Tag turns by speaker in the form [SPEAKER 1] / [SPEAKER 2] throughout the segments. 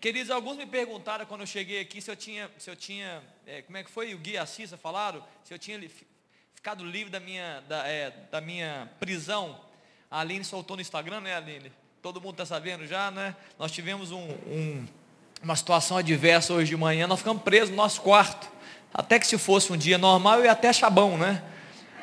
[SPEAKER 1] Queridos, alguns me perguntaram quando eu cheguei aqui se eu tinha, se eu tinha é, como é que foi? O Gui Assista falaram? Se eu tinha ficado livre da minha, da, é, da minha prisão. A Aline soltou no Instagram, né, Aline? Todo mundo está sabendo já, né? Nós tivemos um, um, uma situação adversa hoje de manhã, nós ficamos presos no nosso quarto. Até que se fosse um dia normal, eu ia até chabão, né?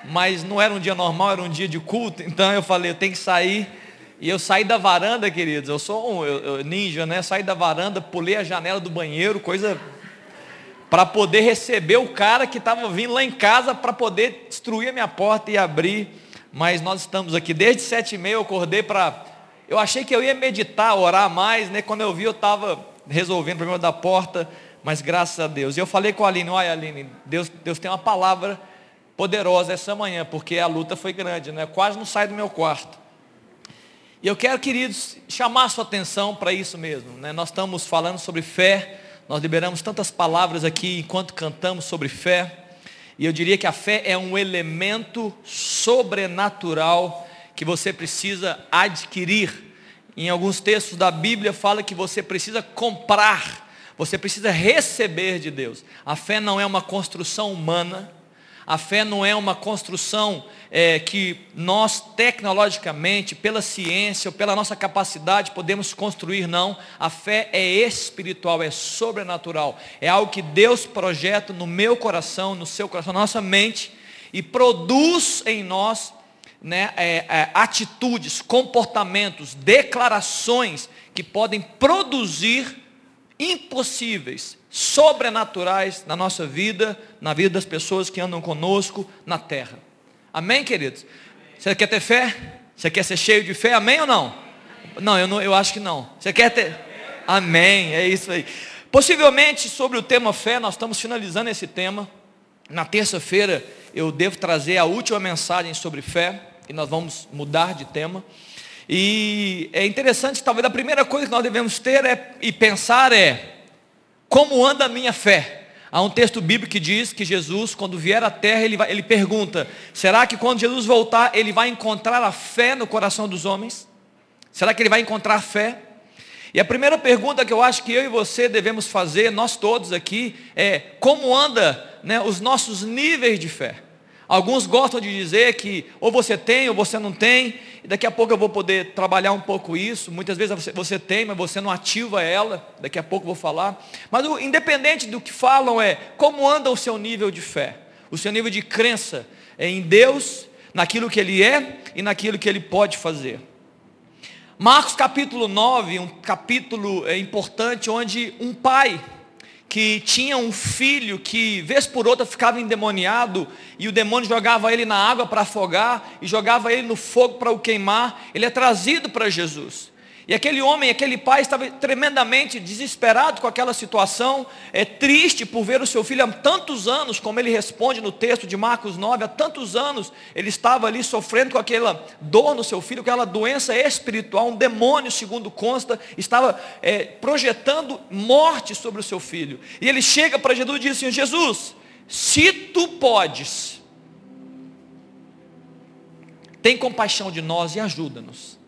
[SPEAKER 1] Mas não era um dia normal, era um dia de culto, então eu falei, eu tenho que sair e eu saí da varanda, queridos. Eu sou um eu, eu, ninja, né? Saí da varanda, pulei a janela do banheiro, coisa para poder receber o cara que estava vindo lá em casa para poder destruir a minha porta e abrir. Mas nós estamos aqui desde sete e meia. Eu acordei para. Eu achei que eu ia meditar, orar mais, né? Quando eu vi, eu estava resolvendo o problema da porta. Mas graças a Deus. E eu falei com a Aline: olha, Aline, Deus, Deus tem uma palavra poderosa essa manhã, porque a luta foi grande, né? Quase não sai do meu quarto. E eu quero, queridos, chamar sua atenção para isso mesmo. Né? Nós estamos falando sobre fé, nós liberamos tantas palavras aqui enquanto cantamos sobre fé. E eu diria que a fé é um elemento sobrenatural que você precisa adquirir. Em alguns textos da Bíblia fala que você precisa comprar, você precisa receber de Deus. A fé não é uma construção humana, a fé não é uma construção é, que nós tecnologicamente, pela ciência ou pela nossa capacidade podemos construir, não. A fé é espiritual, é sobrenatural. É algo que Deus projeta no meu coração, no seu coração, na nossa mente e produz em nós né, é, é, atitudes, comportamentos, declarações que podem produzir impossíveis, sobrenaturais na nossa vida, na vida das pessoas que andam conosco na terra. Amém, queridos? Você quer ter fé? Você quer ser cheio de fé? Amém ou não? Não, eu, não, eu acho que não. Você quer ter? Amém, é isso aí. Possivelmente sobre o tema fé, nós estamos finalizando esse tema. Na terça-feira eu devo trazer a última mensagem sobre fé, e nós vamos mudar de tema. E é interessante, talvez a primeira coisa que nós devemos ter é, e pensar é, como anda a minha fé? Há um texto bíblico que diz que Jesus, quando vier à terra, ele, vai, ele pergunta: será que quando Jesus voltar, ele vai encontrar a fé no coração dos homens? Será que ele vai encontrar fé? E a primeira pergunta que eu acho que eu e você devemos fazer, nós todos aqui, é como anda né, os nossos níveis de fé? Alguns gostam de dizer que ou você tem ou você não tem, e daqui a pouco eu vou poder trabalhar um pouco isso. Muitas vezes você, você tem, mas você não ativa ela, daqui a pouco eu vou falar. Mas o, independente do que falam é como anda o seu nível de fé, o seu nível de crença em Deus, naquilo que Ele é e naquilo que Ele pode fazer. Marcos capítulo 9, um capítulo é, importante onde um pai que tinha um filho que, vez por outra, ficava endemoniado, e o demônio jogava ele na água para afogar, e jogava ele no fogo para o queimar, ele é trazido para Jesus. E aquele homem, aquele pai estava tremendamente desesperado com aquela situação, é triste por ver o seu filho há tantos anos, como ele responde no texto de Marcos 9, há tantos anos ele estava ali sofrendo com aquela dor no seu filho, aquela doença espiritual, um demônio, segundo consta, estava é, projetando morte sobre o seu filho. E ele chega para Jesus e diz assim: Jesus, se tu podes, tem compaixão de nós e ajuda-nos.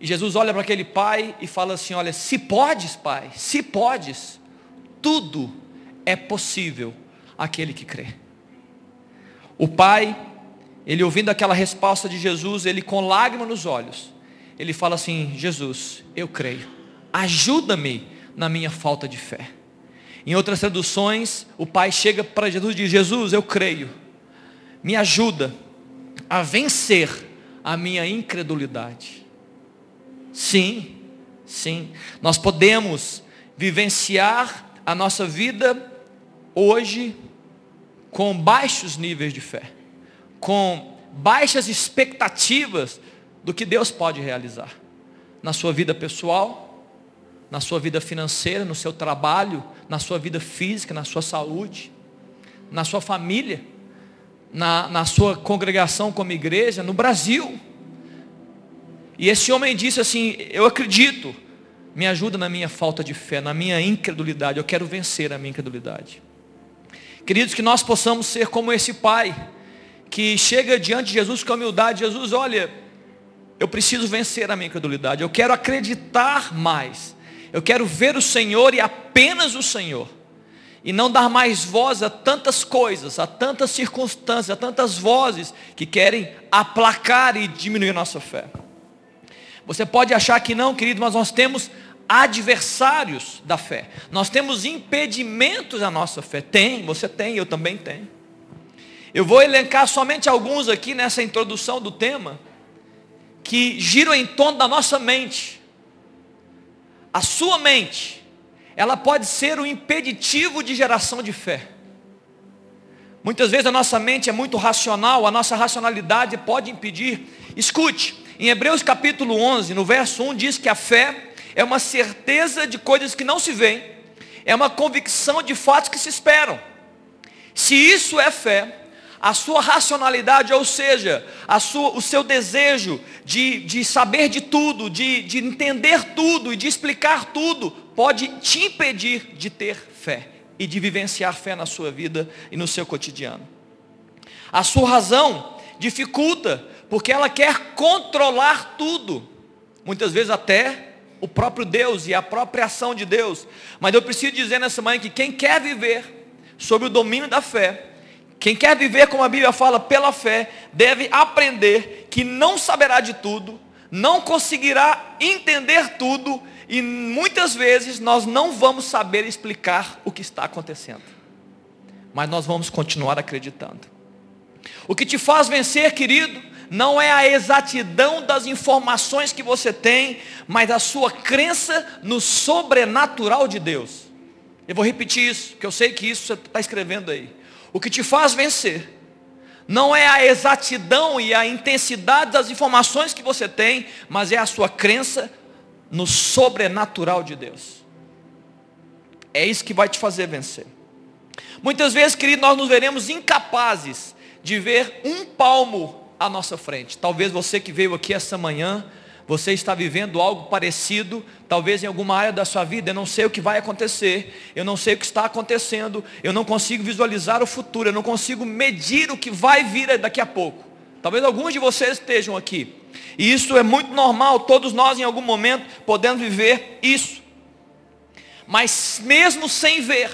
[SPEAKER 1] E Jesus olha para aquele pai e fala assim: Olha, se podes, pai, se podes, tudo é possível aquele que crê. O pai, ele ouvindo aquela resposta de Jesus, ele com lágrimas nos olhos, ele fala assim: Jesus, eu creio, ajuda-me na minha falta de fé. Em outras traduções, o pai chega para Jesus e diz: Jesus, eu creio, me ajuda a vencer a minha incredulidade. Sim, sim. Nós podemos vivenciar a nossa vida hoje com baixos níveis de fé, com baixas expectativas do que Deus pode realizar na sua vida pessoal, na sua vida financeira, no seu trabalho, na sua vida física, na sua saúde, na sua família, na, na sua congregação como igreja, no Brasil. E esse homem disse assim: Eu acredito, me ajuda na minha falta de fé, na minha incredulidade. Eu quero vencer a minha incredulidade. Queridos, que nós possamos ser como esse pai, que chega diante de Jesus com humildade: Jesus, olha, eu preciso vencer a minha incredulidade, eu quero acreditar mais. Eu quero ver o Senhor e apenas o Senhor. E não dar mais voz a tantas coisas, a tantas circunstâncias, a tantas vozes que querem aplacar e diminuir nossa fé. Você pode achar que não, querido, mas nós temos adversários da fé. Nós temos impedimentos à nossa fé. Tem, você tem, eu também tenho. Eu vou elencar somente alguns aqui nessa introdução do tema, que giram em torno da nossa mente. A sua mente, ela pode ser o impeditivo de geração de fé. Muitas vezes a nossa mente é muito racional, a nossa racionalidade pode impedir. Escute, em Hebreus capítulo 11, no verso 1, diz que a fé é uma certeza de coisas que não se veem, é uma convicção de fatos que se esperam. Se isso é fé, a sua racionalidade, ou seja, sua, o seu desejo de, de saber de tudo, de, de entender tudo e de explicar tudo, pode te impedir de ter fé e de vivenciar fé na sua vida e no seu cotidiano. A sua razão dificulta, porque ela quer controlar tudo, muitas vezes até o próprio Deus e a própria ação de Deus. Mas eu preciso dizer nessa manhã que quem quer viver sob o domínio da fé, quem quer viver como a Bíblia fala pela fé, deve aprender que não saberá de tudo, não conseguirá entender tudo e muitas vezes nós não vamos saber explicar o que está acontecendo. Mas nós vamos continuar acreditando. O que te faz vencer, querido, não é a exatidão das informações que você tem, mas a sua crença no sobrenatural de Deus. Eu vou repetir isso, porque eu sei que isso você está escrevendo aí. O que te faz vencer não é a exatidão e a intensidade das informações que você tem, mas é a sua crença no sobrenatural de Deus. É isso que vai te fazer vencer. Muitas vezes, querido, nós nos veremos incapazes de ver um palmo à nossa frente. Talvez você que veio aqui essa manhã você está vivendo algo parecido, talvez em alguma área da sua vida, eu não sei o que vai acontecer, eu não sei o que está acontecendo, eu não consigo visualizar o futuro, eu não consigo medir o que vai vir daqui a pouco. Talvez alguns de vocês estejam aqui. E isso é muito normal, todos nós em algum momento podemos viver isso. Mas mesmo sem ver,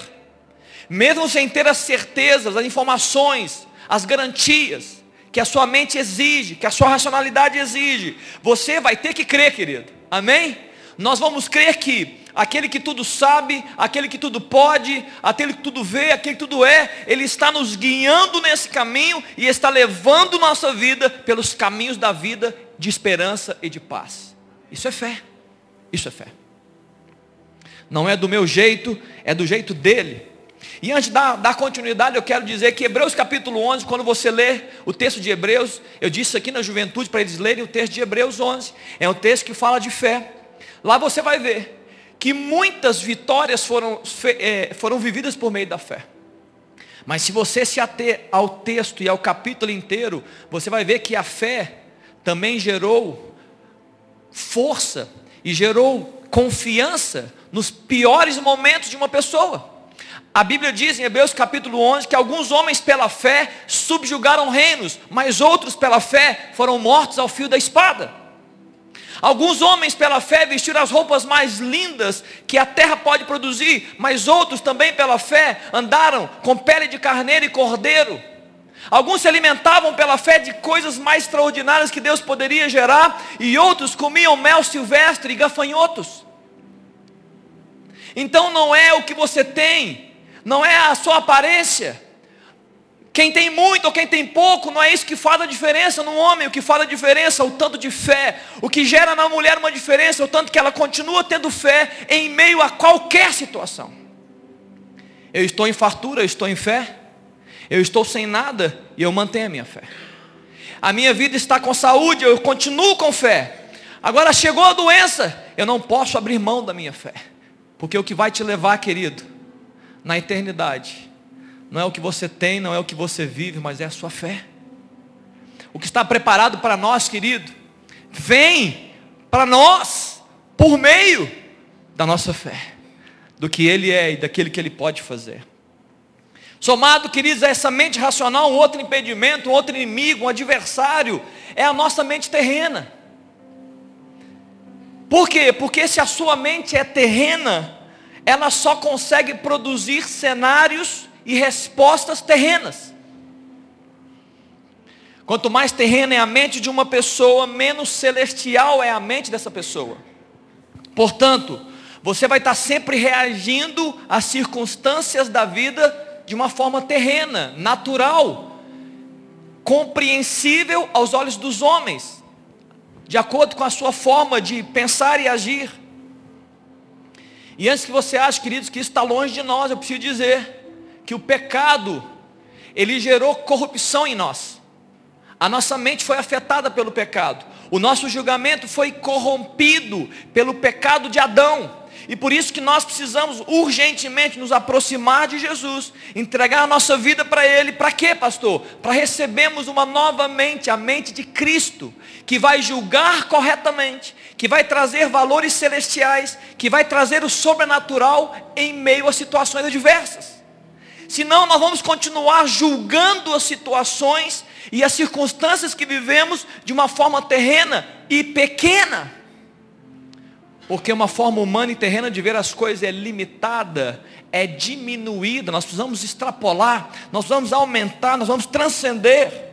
[SPEAKER 1] mesmo sem ter as certezas, as informações, as garantias, que a sua mente exige, que a sua racionalidade exige. Você vai ter que crer, querido. Amém? Nós vamos crer que aquele que tudo sabe, aquele que tudo pode, aquele que tudo vê, aquele que tudo é, ele está nos guiando nesse caminho e está levando nossa vida pelos caminhos da vida de esperança e de paz. Isso é fé. Isso é fé. Não é do meu jeito, é do jeito dele. E antes da, da continuidade, eu quero dizer que Hebreus capítulo 11, quando você lê o texto de Hebreus, eu disse aqui na juventude para eles lerem o texto de Hebreus 11, é um texto que fala de fé. Lá você vai ver que muitas vitórias foram, é, foram vividas por meio da fé. Mas se você se ater ao texto e ao capítulo inteiro, você vai ver que a fé também gerou força e gerou confiança nos piores momentos de uma pessoa. A Bíblia diz em Hebreus capítulo 11 que alguns homens pela fé subjugaram reinos, mas outros pela fé foram mortos ao fio da espada. Alguns homens pela fé vestiram as roupas mais lindas que a terra pode produzir, mas outros também pela fé andaram com pele de carneiro e cordeiro. Alguns se alimentavam pela fé de coisas mais extraordinárias que Deus poderia gerar, e outros comiam mel silvestre e gafanhotos. Então não é o que você tem, não é a sua aparência. Quem tem muito ou quem tem pouco, não é isso que faz a diferença no homem, o que faz a diferença é o tanto de fé. O que gera na mulher uma diferença é o tanto que ela continua tendo fé em meio a qualquer situação. Eu estou em fartura, eu estou em fé. Eu estou sem nada e eu mantenho a minha fé. A minha vida está com saúde, eu continuo com fé. Agora chegou a doença, eu não posso abrir mão da minha fé. Porque o que vai te levar, querido, na eternidade. Não é o que você tem, não é o que você vive, mas é a sua fé. O que está preparado para nós, querido, vem para nós por meio da nossa fé, do que Ele é e daquilo que Ele pode fazer. Somado, queridos, a essa mente racional, um outro impedimento, um outro inimigo, um adversário, é a nossa mente terrena. Por quê? Porque se a sua mente é terrena, ela só consegue produzir cenários e respostas terrenas. Quanto mais terrena é a mente de uma pessoa, menos celestial é a mente dessa pessoa. Portanto, você vai estar sempre reagindo às circunstâncias da vida de uma forma terrena, natural, compreensível aos olhos dos homens, de acordo com a sua forma de pensar e agir. E antes que você ache, queridos, que isso está longe de nós, eu preciso dizer que o pecado, ele gerou corrupção em nós. A nossa mente foi afetada pelo pecado. O nosso julgamento foi corrompido pelo pecado de Adão. E por isso que nós precisamos urgentemente nos aproximar de Jesus, entregar a nossa vida para Ele. Para quê, pastor? Para recebermos uma nova mente, a mente de Cristo, que vai julgar corretamente, que vai trazer valores celestiais, que vai trazer o sobrenatural em meio a situações adversas. Senão nós vamos continuar julgando as situações e as circunstâncias que vivemos de uma forma terrena e pequena. Porque uma forma humana e terrena de ver as coisas é limitada, é diminuída, nós precisamos extrapolar, nós vamos aumentar, nós vamos transcender.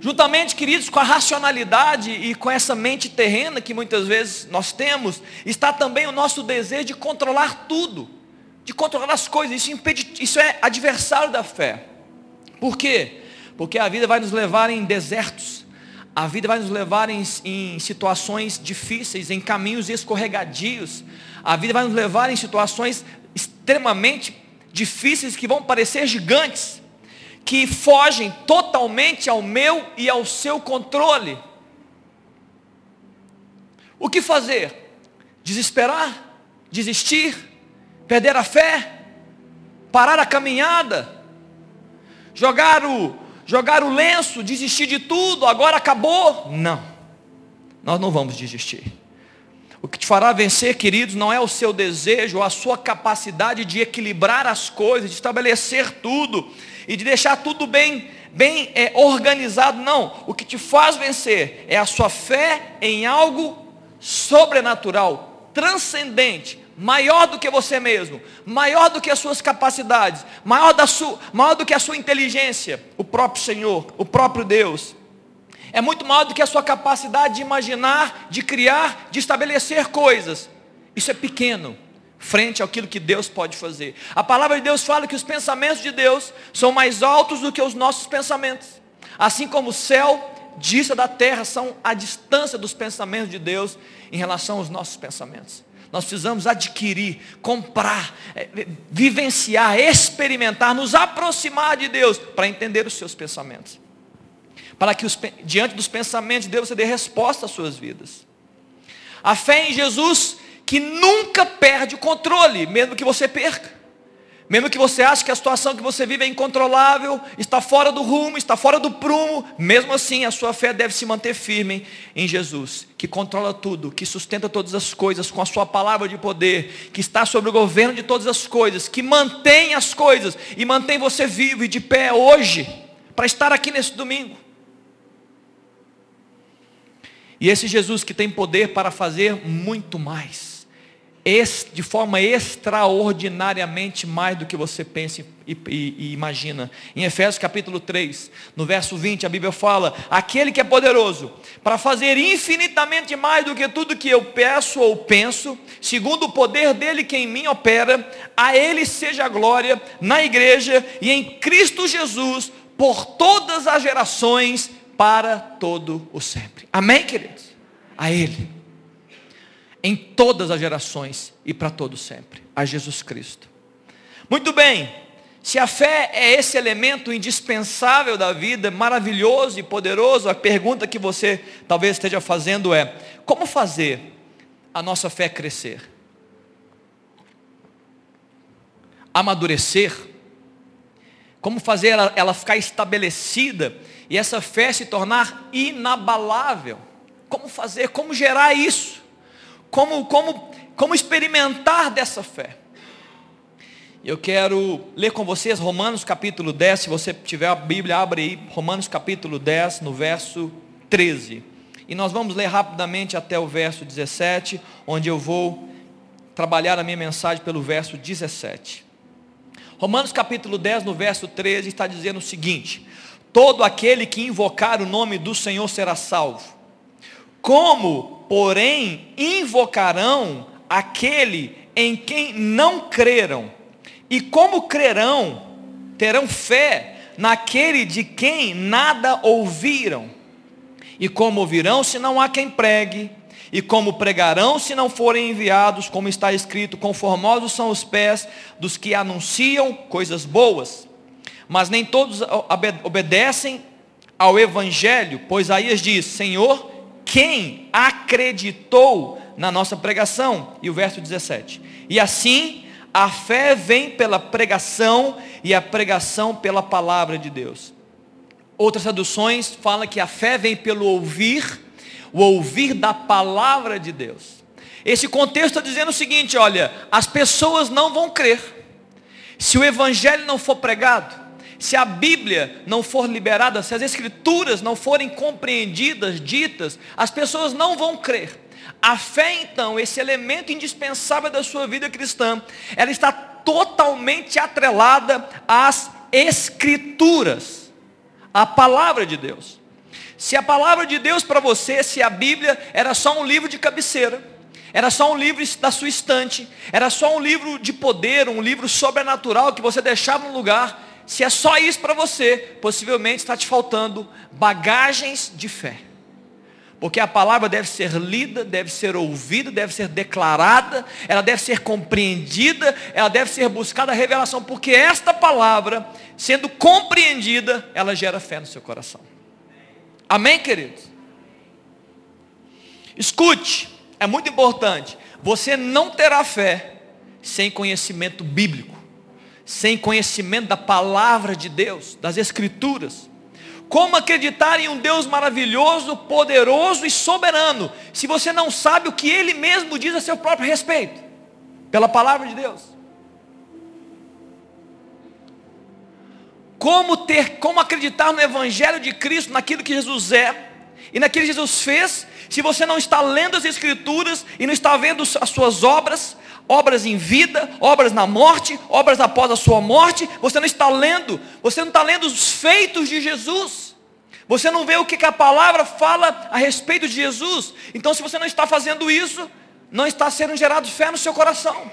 [SPEAKER 1] Juntamente, queridos, com a racionalidade e com essa mente terrena que muitas vezes nós temos, está também o nosso desejo de controlar tudo, de controlar as coisas. Isso, impede, isso é adversário da fé. Por quê? Porque a vida vai nos levar em desertos, a vida vai nos levar em, em, situações difíceis, em caminhos escorregadios. A vida vai nos levar em situações extremamente difíceis que vão parecer gigantes, que fogem totalmente ao meu e ao seu controle. O que fazer? Desesperar? Desistir? Perder a fé? Parar a caminhada? Jogar o, jogar o lenço, desistir de tudo, agora acabou. Não, nós não vamos desistir. O que te fará vencer, queridos, não é o seu desejo, a sua capacidade de equilibrar as coisas, de estabelecer tudo e de deixar tudo bem, bem é, organizado. Não. O que te faz vencer é a sua fé em algo sobrenatural, transcendente, maior do que você mesmo, maior do que as suas capacidades, maior, da sua, maior do que a sua inteligência, o próprio Senhor, o próprio Deus. É muito maior do que a sua capacidade de imaginar, de criar, de estabelecer coisas. Isso é pequeno, frente àquilo que Deus pode fazer. A palavra de Deus fala que os pensamentos de Deus são mais altos do que os nossos pensamentos. Assim como o céu dista da terra são a distância dos pensamentos de Deus em relação aos nossos pensamentos. Nós precisamos adquirir, comprar, é, vivenciar, experimentar, nos aproximar de Deus para entender os seus pensamentos. Para que os, diante dos pensamentos de Deus você dê resposta às suas vidas. A fé em Jesus que nunca perde o controle, mesmo que você perca. Mesmo que você ache que a situação que você vive é incontrolável, está fora do rumo, está fora do prumo, mesmo assim a sua fé deve se manter firme em Jesus, que controla tudo, que sustenta todas as coisas com a sua palavra de poder, que está sobre o governo de todas as coisas, que mantém as coisas e mantém você vivo e de pé hoje, para estar aqui nesse domingo. E esse Jesus que tem poder para fazer muito mais de forma extraordinariamente mais do que você pensa e, e, e, imagina. Em Efésios capítulo 3, no verso 20, a Bíblia fala: aquele que é poderoso para fazer infinitamente mais do que tudo que eu peço ou penso, segundo o poder dele que em mim opera, a ele seja a glória na igreja e em Cristo Jesus por todas as gerações para todo o sempre. Amém, queridos? A ele em todas as gerações e para todo sempre, a Jesus Cristo. Muito bem, se a fé é esse elemento indispensável da vida, maravilhoso e poderoso, a pergunta que você talvez esteja fazendo é: como fazer a nossa fé crescer? Amadurecer? Como fazer ela, ela ficar estabelecida e essa fé se tornar inabalável? Como fazer? Como gerar isso? Como, como, como experimentar dessa fé. Eu quero ler com vocês Romanos capítulo 10, se você tiver a Bíblia, abre aí, Romanos capítulo 10, no verso 13. e nós vamos ler rapidamente até o verso 17, onde eu vou trabalhar a minha mensagem pelo verso 17. Romanos capítulo 10, no verso 13, está dizendo o seguinte: Todo aquele que invocar o nome do Senhor será salvo. Como, porém, invocarão aquele em quem não creram? E como crerão, terão fé naquele de quem nada ouviram? E como ouvirão se não há quem pregue? E como pregarão se não forem enviados, como está escrito, conformosos são os pés dos que anunciam coisas boas. Mas nem todos obedecem ao evangelho, pois Aías diz: Senhor, quem acreditou na nossa pregação? E o verso 17. E assim, a fé vem pela pregação e a pregação pela palavra de Deus. Outras traduções falam que a fé vem pelo ouvir o ouvir da palavra de Deus. Esse contexto está dizendo o seguinte: olha, as pessoas não vão crer, se o evangelho não for pregado, se a Bíblia não for liberada, se as Escrituras não forem compreendidas, ditas, as pessoas não vão crer. A fé, então, esse elemento indispensável da sua vida cristã, ela está totalmente atrelada às Escrituras, à palavra de Deus. Se a palavra de Deus para você, se a Bíblia era só um livro de cabeceira, era só um livro da sua estante, era só um livro de poder, um livro sobrenatural que você deixava no lugar, se é só isso para você, possivelmente está te faltando bagagens de fé. Porque a palavra deve ser lida, deve ser ouvida, deve ser declarada, ela deve ser compreendida, ela deve ser buscada a revelação, porque esta palavra, sendo compreendida, ela gera fé no seu coração. Amém, queridos? Escute, é muito importante. Você não terá fé sem conhecimento bíblico, sem conhecimento da palavra de Deus, das Escrituras. Como acreditar em um Deus maravilhoso, poderoso e soberano, se você não sabe o que Ele mesmo diz a seu próprio respeito, pela palavra de Deus? como ter, como acreditar no Evangelho de Cristo, naquilo que Jesus é e naquilo que Jesus fez, se você não está lendo as Escrituras e não está vendo as suas obras, obras em vida, obras na morte, obras após a sua morte, você não está lendo, você não está lendo os feitos de Jesus. Você não vê o que, que a palavra fala a respeito de Jesus. Então, se você não está fazendo isso, não está sendo gerado fé no seu coração.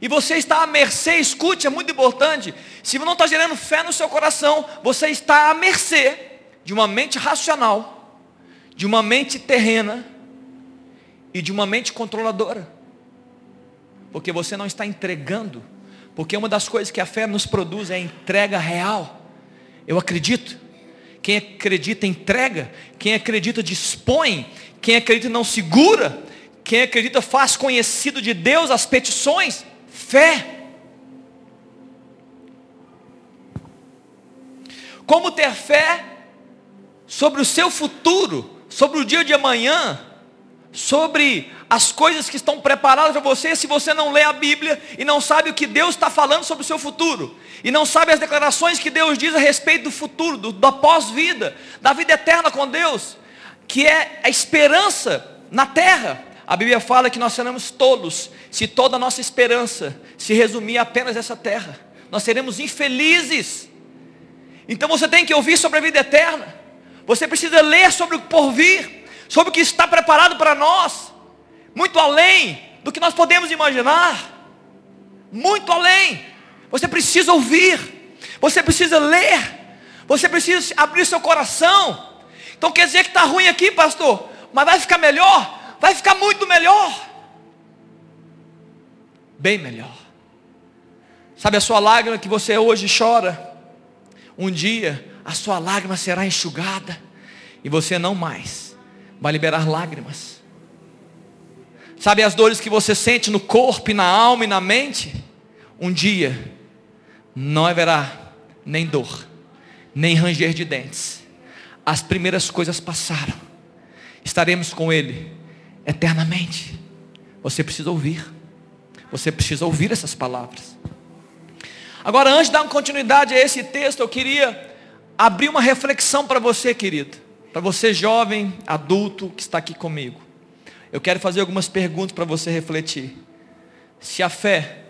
[SPEAKER 1] E você está à mercê, escute, é muito importante. Se não está gerando fé no seu coração, você está à mercê de uma mente racional, de uma mente terrena e de uma mente controladora. Porque você não está entregando. Porque uma das coisas que a fé nos produz é a entrega real. Eu acredito. Quem acredita entrega, quem acredita dispõe, quem acredita não segura, quem acredita faz conhecido de Deus as petições fé. Como ter fé sobre o seu futuro, sobre o dia de amanhã, sobre as coisas que estão preparadas para você, se você não lê a Bíblia e não sabe o que Deus está falando sobre o seu futuro, e não sabe as declarações que Deus diz a respeito do futuro, do, da pós-vida, da vida eterna com Deus, que é a esperança na terra. A Bíblia fala que nós seremos tolos se toda a nossa esperança se resumir apenas essa terra. Nós seremos infelizes. Então você tem que ouvir sobre a vida eterna. Você precisa ler sobre o porvir, sobre o que está preparado para nós, muito além do que nós podemos imaginar. Muito além. Você precisa ouvir, você precisa ler, você precisa abrir seu coração. Então quer dizer que está ruim aqui, pastor, mas vai ficar melhor? vai ficar muito melhor. Bem melhor. Sabe a sua lágrima que você hoje chora? Um dia a sua lágrima será enxugada e você não mais vai liberar lágrimas. Sabe as dores que você sente no corpo e na alma e na mente? Um dia não haverá nem dor, nem ranger de dentes. As primeiras coisas passaram. Estaremos com Ele eternamente. Você precisa ouvir. Você precisa ouvir essas palavras. Agora, antes de dar continuidade a esse texto, eu queria abrir uma reflexão para você, querido, para você jovem, adulto que está aqui comigo, eu quero fazer algumas perguntas para você refletir. Se a fé,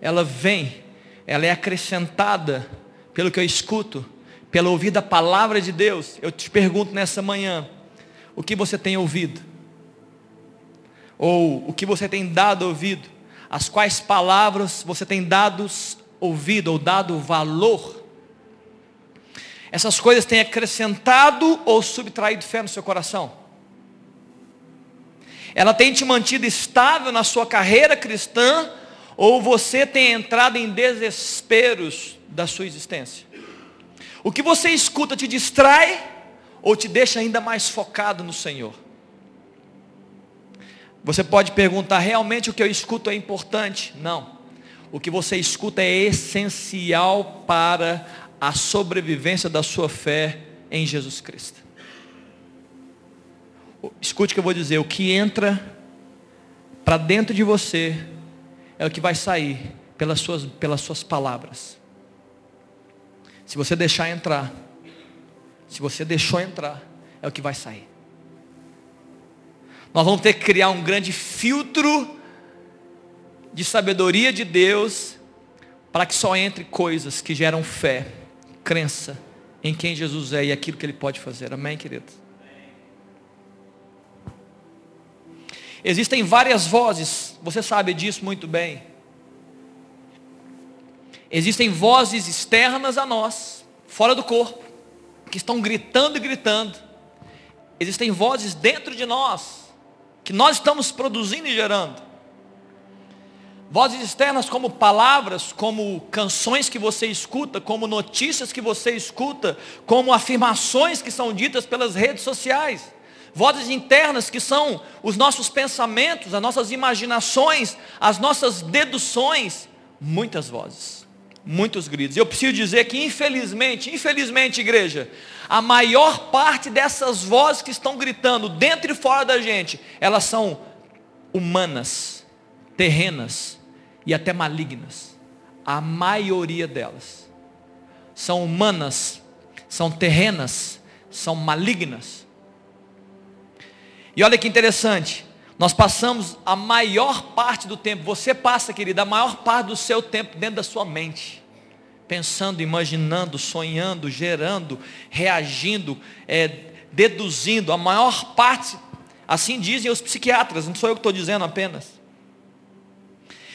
[SPEAKER 1] ela vem, ela é acrescentada pelo que eu escuto, pelo ouvir da palavra de Deus, eu te pergunto nessa manhã, o que você tem ouvido? Ou o que você tem dado ouvido? As quais palavras você tem dado ouvido ou dado valor? Essas coisas têm acrescentado ou subtraído fé no seu coração? Ela tem te mantido estável na sua carreira cristã ou você tem entrado em desesperos da sua existência? O que você escuta te distrai ou te deixa ainda mais focado no Senhor? Você pode perguntar, realmente o que eu escuto é importante? Não. O que você escuta é essencial para a sobrevivência da sua fé em Jesus Cristo. Escute o que eu vou dizer, o que entra para dentro de você é o que vai sair pelas suas, pelas suas palavras. Se você deixar entrar, se você deixou entrar, é o que vai sair. Nós vamos ter que criar um grande filtro de sabedoria de Deus para que só entre coisas que geram fé crença em quem Jesus é e aquilo que Ele pode fazer. Amém, queridos? Existem várias vozes, você sabe disso muito bem. Existem vozes externas a nós, fora do corpo, que estão gritando e gritando. Existem vozes dentro de nós, que nós estamos produzindo e gerando. Vozes externas como palavras, como canções que você escuta, como notícias que você escuta, como afirmações que são ditas pelas redes sociais. Vozes internas que são os nossos pensamentos, as nossas imaginações, as nossas deduções. Muitas vozes, muitos gritos. Eu preciso dizer que infelizmente, infelizmente igreja, a maior parte dessas vozes que estão gritando dentro e fora da gente, elas são humanas, terrenas, e até malignas. A maioria delas são humanas, são terrenas, são malignas. E olha que interessante, nós passamos a maior parte do tempo, você passa, querida, a maior parte do seu tempo dentro da sua mente, pensando, imaginando, sonhando, gerando, reagindo, é, deduzindo, a maior parte, assim dizem os psiquiatras, não sou eu que estou dizendo apenas.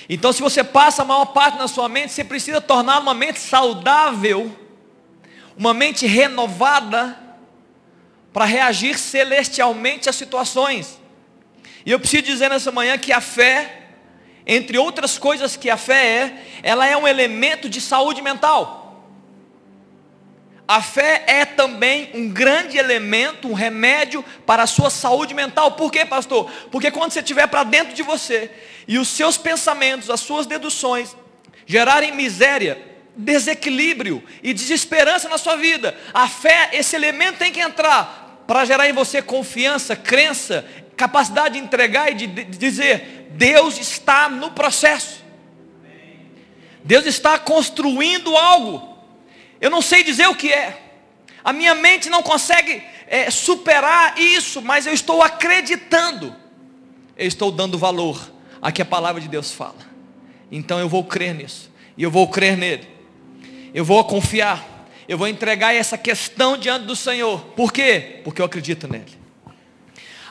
[SPEAKER 1] Então, se você passa a maior parte na sua mente, você precisa tornar uma mente saudável, uma mente renovada, para reagir celestialmente às situações. E eu preciso dizer nessa manhã que a fé, entre outras coisas que a fé é, ela é um elemento de saúde mental. A fé é também um grande elemento, um remédio para a sua saúde mental. Por quê, pastor? Porque quando você estiver para dentro de você e os seus pensamentos, as suas deduções gerarem miséria, desequilíbrio e desesperança na sua vida, a fé, esse elemento tem que entrar para gerar em você confiança, crença, capacidade de entregar e de dizer: Deus está no processo. Deus está construindo algo. Eu não sei dizer o que é. A minha mente não consegue é, superar isso, mas eu estou acreditando. Eu estou dando valor a que a palavra de Deus fala. Então eu vou crer nisso. E eu vou crer nele. Eu vou confiar. Eu vou entregar essa questão diante do Senhor. Por quê? Porque eu acredito nele.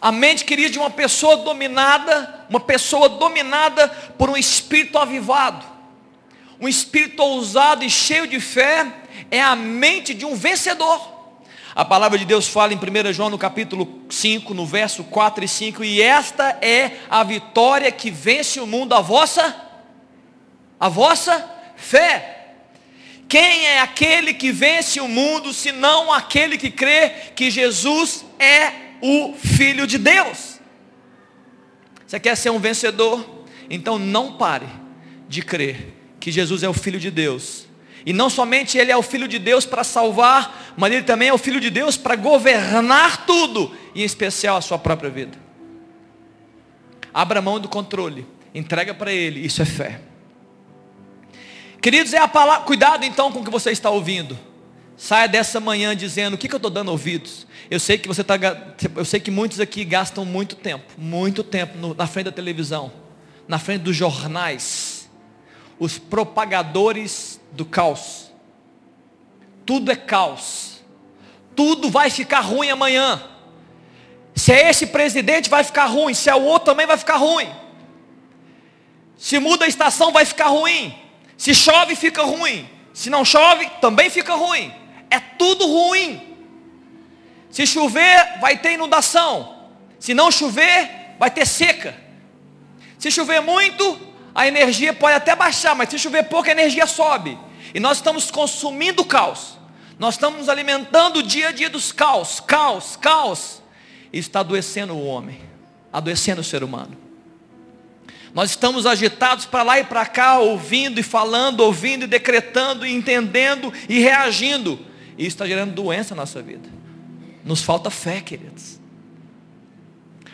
[SPEAKER 1] A mente querida de uma pessoa dominada, uma pessoa dominada por um espírito avivado, um espírito ousado e cheio de fé, é a mente de um vencedor. A palavra de Deus fala em 1 João no capítulo 5, no verso 4 e 5, e esta é a vitória que vence o mundo, a vossa, a vossa fé. Quem é aquele que vence o mundo, senão aquele que crê que Jesus é o Filho de Deus? Você quer ser um vencedor? Então não pare de crer que Jesus é o Filho de Deus e não somente ele é o filho de Deus para salvar, mas ele também é o filho de Deus para governar tudo, e em especial a sua própria vida. Abra mão do controle, entrega para ele, isso é fé. Queridos, é a palavra, cuidado então com o que você está ouvindo. Saia dessa manhã dizendo o que, que eu estou dando ouvidos. Eu sei que você está. Eu sei que muitos aqui gastam muito tempo, muito tempo no, na frente da televisão, na frente dos jornais, os propagadores do caos. Tudo é caos. Tudo vai ficar ruim amanhã. Se é esse presidente, vai ficar ruim. Se é o outro, também vai ficar ruim. Se muda a estação, vai ficar ruim. Se chove, fica ruim. Se não chove, também fica ruim. É tudo ruim. Se chover, vai ter inundação. Se não chover, vai ter seca. Se chover muito, a energia pode até baixar, mas se chover pouco, a energia sobe. E nós estamos consumindo caos. Nós estamos alimentando o dia a dia dos caos, caos, caos. E está adoecendo o homem, adoecendo o ser humano. Nós estamos agitados para lá e para cá, ouvindo e falando, ouvindo e decretando, e entendendo e reagindo. E isso está gerando doença na nossa vida. Nos falta fé, queridos.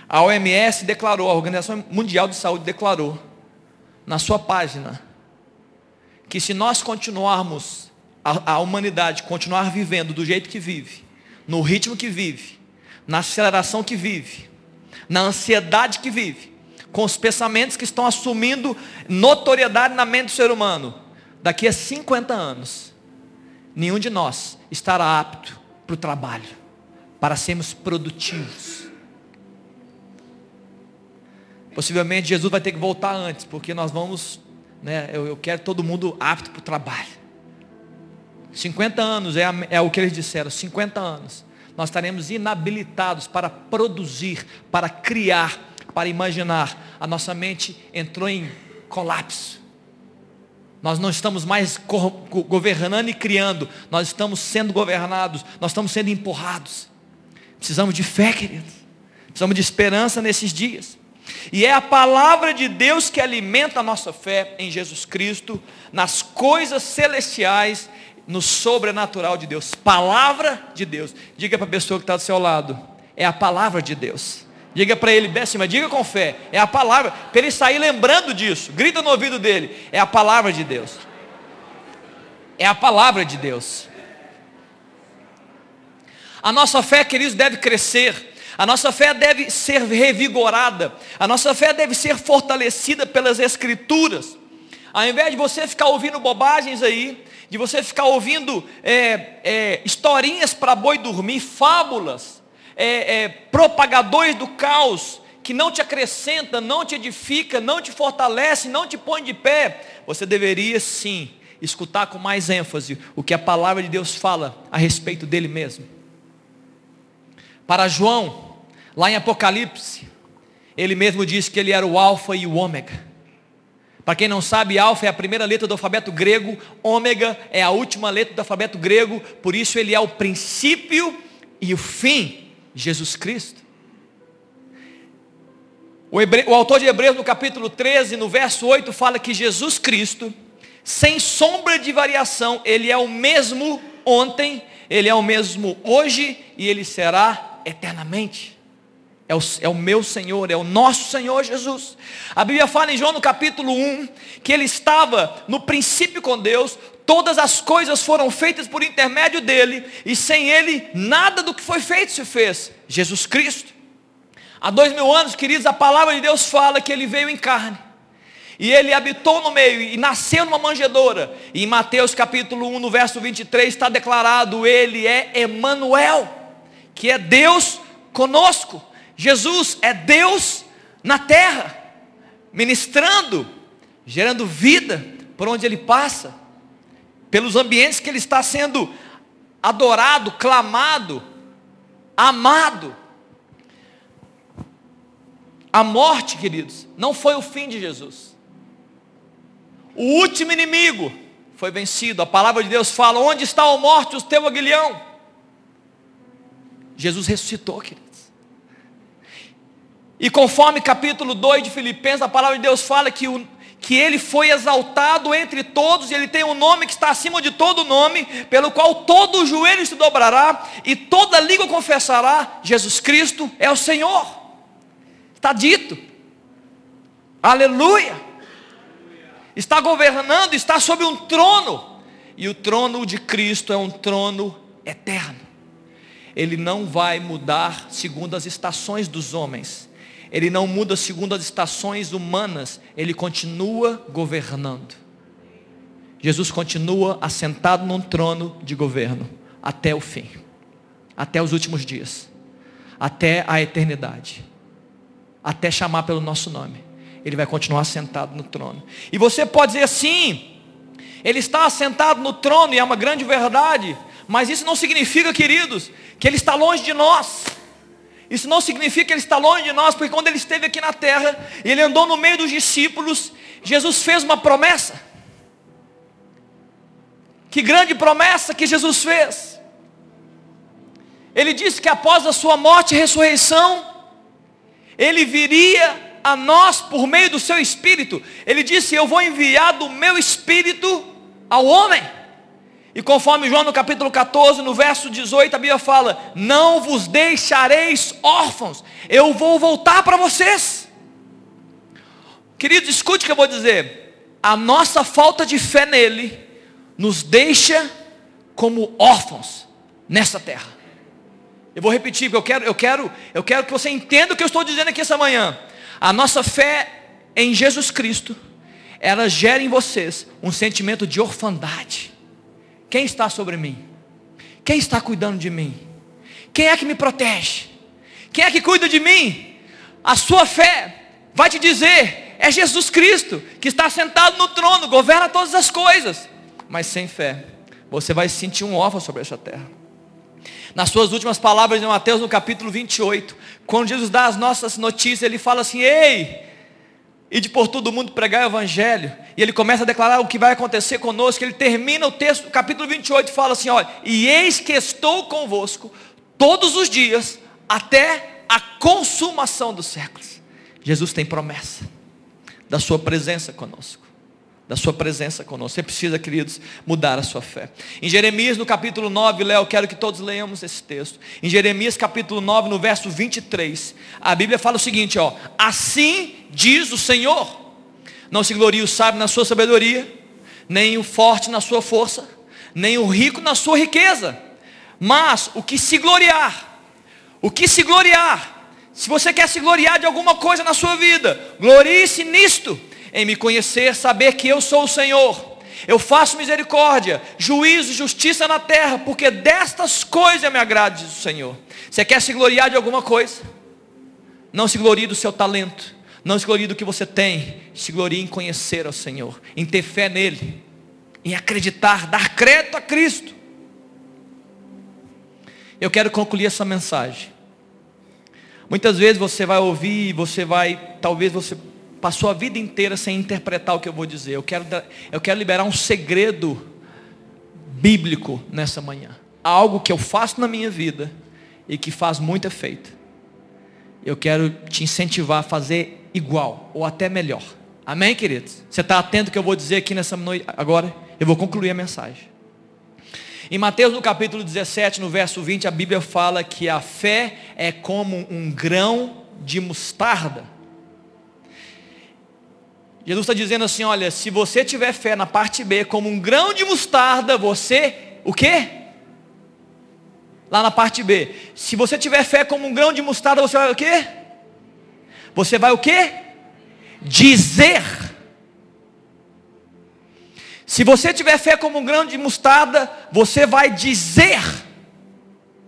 [SPEAKER 1] A OMS declarou, a Organização Mundial de Saúde declarou, na sua página, que se nós continuarmos, a, a humanidade continuar vivendo do jeito que vive, no ritmo que vive, na aceleração que vive, na ansiedade que vive, com os pensamentos que estão assumindo notoriedade na mente do ser humano, daqui a 50 anos, nenhum de nós estará apto para o trabalho, para sermos produtivos. Possivelmente Jesus vai ter que voltar antes, porque nós vamos, né, eu, eu quero todo mundo apto para o trabalho. 50 anos é, a, é o que eles disseram, 50 anos. Nós estaremos inabilitados para produzir, para criar, para imaginar. A nossa mente entrou em colapso. Nós não estamos mais governando e criando, nós estamos sendo governados, nós estamos sendo empurrados. Precisamos de fé, queridos. Precisamos de esperança nesses dias. E é a palavra de Deus que alimenta a nossa fé em Jesus Cristo, nas coisas celestiais, no sobrenatural de Deus. Palavra de Deus. Diga para a pessoa que está do seu lado: é a palavra de Deus. Diga para ele, décima, diga com fé. É a palavra. Para ele sair lembrando disso. Grita no ouvido dele. É a palavra de Deus. É a palavra de Deus. A nossa fé, queridos, deve crescer. A nossa fé deve ser revigorada. A nossa fé deve ser fortalecida pelas Escrituras. Ao invés de você ficar ouvindo bobagens aí, de você ficar ouvindo é, é, historinhas para boi dormir, fábulas, é, é, propagadores do caos, que não te acrescenta, não te edifica, não te fortalece, não te põe de pé, você deveria sim escutar com mais ênfase o que a palavra de Deus fala a respeito dele mesmo. Para João, lá em Apocalipse, ele mesmo disse que ele era o Alfa e o Ômega. Para quem não sabe, Alfa é a primeira letra do alfabeto grego, Ômega é a última letra do alfabeto grego, por isso ele é o princípio e o fim Jesus Cristo. O, Hebre... o, autor de Hebreus, no capítulo 13, no verso 8, fala que Jesus Cristo, sem sombra de variação, Ele é o mesmo ontem, Ele é o mesmo hoje e Ele será eternamente. É o, é o, meu Senhor, é o nosso Senhor Jesus. A Bíblia fala em João no capítulo 1 que ele estava no princípio com Deus, todas as coisas foram feitas por intermédio dele, e sem ele nada do que foi feito se fez. Jesus Cristo. Há dois mil anos, queridos, a palavra de Deus fala que ele veio em carne. E ele habitou no meio e nasceu numa manjedoura. E em Mateus capítulo 1, no verso 23, está declarado: Ele é Emanuel, que é Deus conosco. Jesus é Deus na terra, ministrando, gerando vida por onde ele passa pelos ambientes que ele está sendo adorado, clamado, amado. A morte, queridos, não foi o fim de Jesus. O último inimigo foi vencido. A palavra de Deus fala: Onde está a morte, o teu aguilhão? Jesus ressuscitou, queridos. E conforme capítulo 2 de Filipenses, a palavra de Deus fala que o, que ele foi exaltado entre todos, e ele tem um nome que está acima de todo nome, pelo qual todo joelho se dobrará e toda língua confessará: Jesus Cristo é o Senhor. Está dito. Aleluia. Está governando, está sob um trono. E o trono de Cristo é um trono eterno. Ele não vai mudar segundo as estações dos homens. Ele não muda segundo as estações humanas. Ele continua governando. Jesus continua assentado num trono de governo até o fim, até os últimos dias, até a eternidade, até chamar pelo nosso nome. Ele vai continuar sentado no trono. E você pode dizer assim: Ele está assentado no trono, e é uma grande verdade, mas isso não significa, queridos, que Ele está longe de nós. Isso não significa que Ele está longe de nós, porque quando Ele esteve aqui na terra, Ele andou no meio dos discípulos, Jesus fez uma promessa. Que grande promessa que Jesus fez. Ele disse que após a sua morte e ressurreição, Ele viria a nós por meio do seu espírito. Ele disse: Eu vou enviar do meu espírito ao homem. E conforme João no capítulo 14, no verso 18, a Bíblia fala: Não vos deixareis órfãos, eu vou voltar para vocês. Queridos, escute o que eu vou dizer. A nossa falta de fé nele nos deixa como órfãos nessa terra. Eu vou repetir, porque eu quero, eu quero, eu quero que você entenda o que eu estou dizendo aqui essa manhã. A nossa fé em Jesus Cristo, ela gera em vocês um sentimento de orfandade. Quem está sobre mim? Quem está cuidando de mim? Quem é que me protege? Quem é que cuida de mim? A sua fé vai te dizer: é Jesus Cristo que está sentado no trono, governa todas as coisas. Mas sem fé, você vai sentir um órfão sobre essa terra. Nas suas últimas palavras em Mateus, no capítulo 28, quando Jesus dá as nossas notícias, ele fala assim: Ei, e de por todo mundo pregar o evangelho. E ele começa a declarar o que vai acontecer conosco. Ele termina o texto, capítulo 28, e fala assim: Olha, e eis que estou convosco todos os dias, até a consumação dos séculos. Jesus tem promessa da sua presença conosco da sua presença conosco. Você precisa, queridos, mudar a sua fé. Em Jeremias, no capítulo 9, Léo, quero que todos leiamos esse texto. Em Jeremias, capítulo 9, no verso 23, a Bíblia fala o seguinte, ó: Assim diz o Senhor: Não se glorie o sábio na sua sabedoria, nem o forte na sua força, nem o rico na sua riqueza, mas o que se gloriar, o que se gloriar, se você quer se gloriar de alguma coisa na sua vida, glorie-se nisto em me conhecer, saber que eu sou o Senhor. Eu faço misericórdia, juízo e justiça na terra, porque destas coisas me agrada, diz o Senhor. Você quer se gloriar de alguma coisa? Não se glorie do seu talento, não se glorie do que você tem, se glorie em conhecer ao Senhor, em ter fé nele, em acreditar, dar crédito a Cristo. Eu quero concluir essa mensagem. Muitas vezes você vai ouvir, você vai, talvez você passou a vida inteira sem interpretar o que eu vou dizer. Eu quero, eu quero liberar um segredo bíblico nessa manhã. Algo que eu faço na minha vida e que faz muito efeito. Eu quero te incentivar a fazer igual ou até melhor. Amém, queridos? Você está atento ao que eu vou dizer aqui nessa noite agora? Eu vou concluir a mensagem. Em Mateus no capítulo 17, no verso 20, a Bíblia fala que a fé é como um grão de mostarda. Jesus está dizendo assim, olha, se você tiver fé na parte B como um grão de mostarda, você, o quê? Lá na parte B. Se você tiver fé como um grão de mostarda, você vai o quê? Você vai o quê? Dizer. Se você tiver fé como um grão de mostarda, você vai dizer.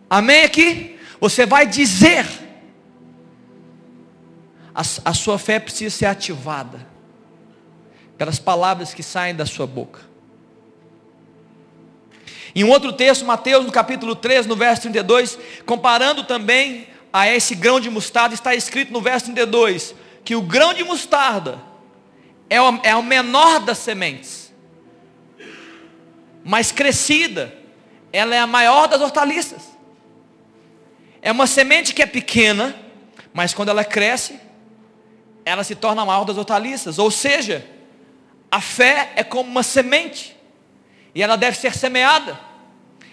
[SPEAKER 1] Amém aqui? Você vai dizer. A, a sua fé precisa ser ativada pelas palavras que saem da sua boca. Em um outro texto, Mateus, no capítulo 3, no verso 32, comparando também a esse grão de mostarda, está escrito no verso 32, que o grão de mostarda é o, é o menor das sementes, mas crescida, ela é a maior das hortaliças. É uma semente que é pequena, mas quando ela cresce, ela se torna a maior das hortaliças. Ou seja, a fé é como uma semente, e ela deve ser semeada.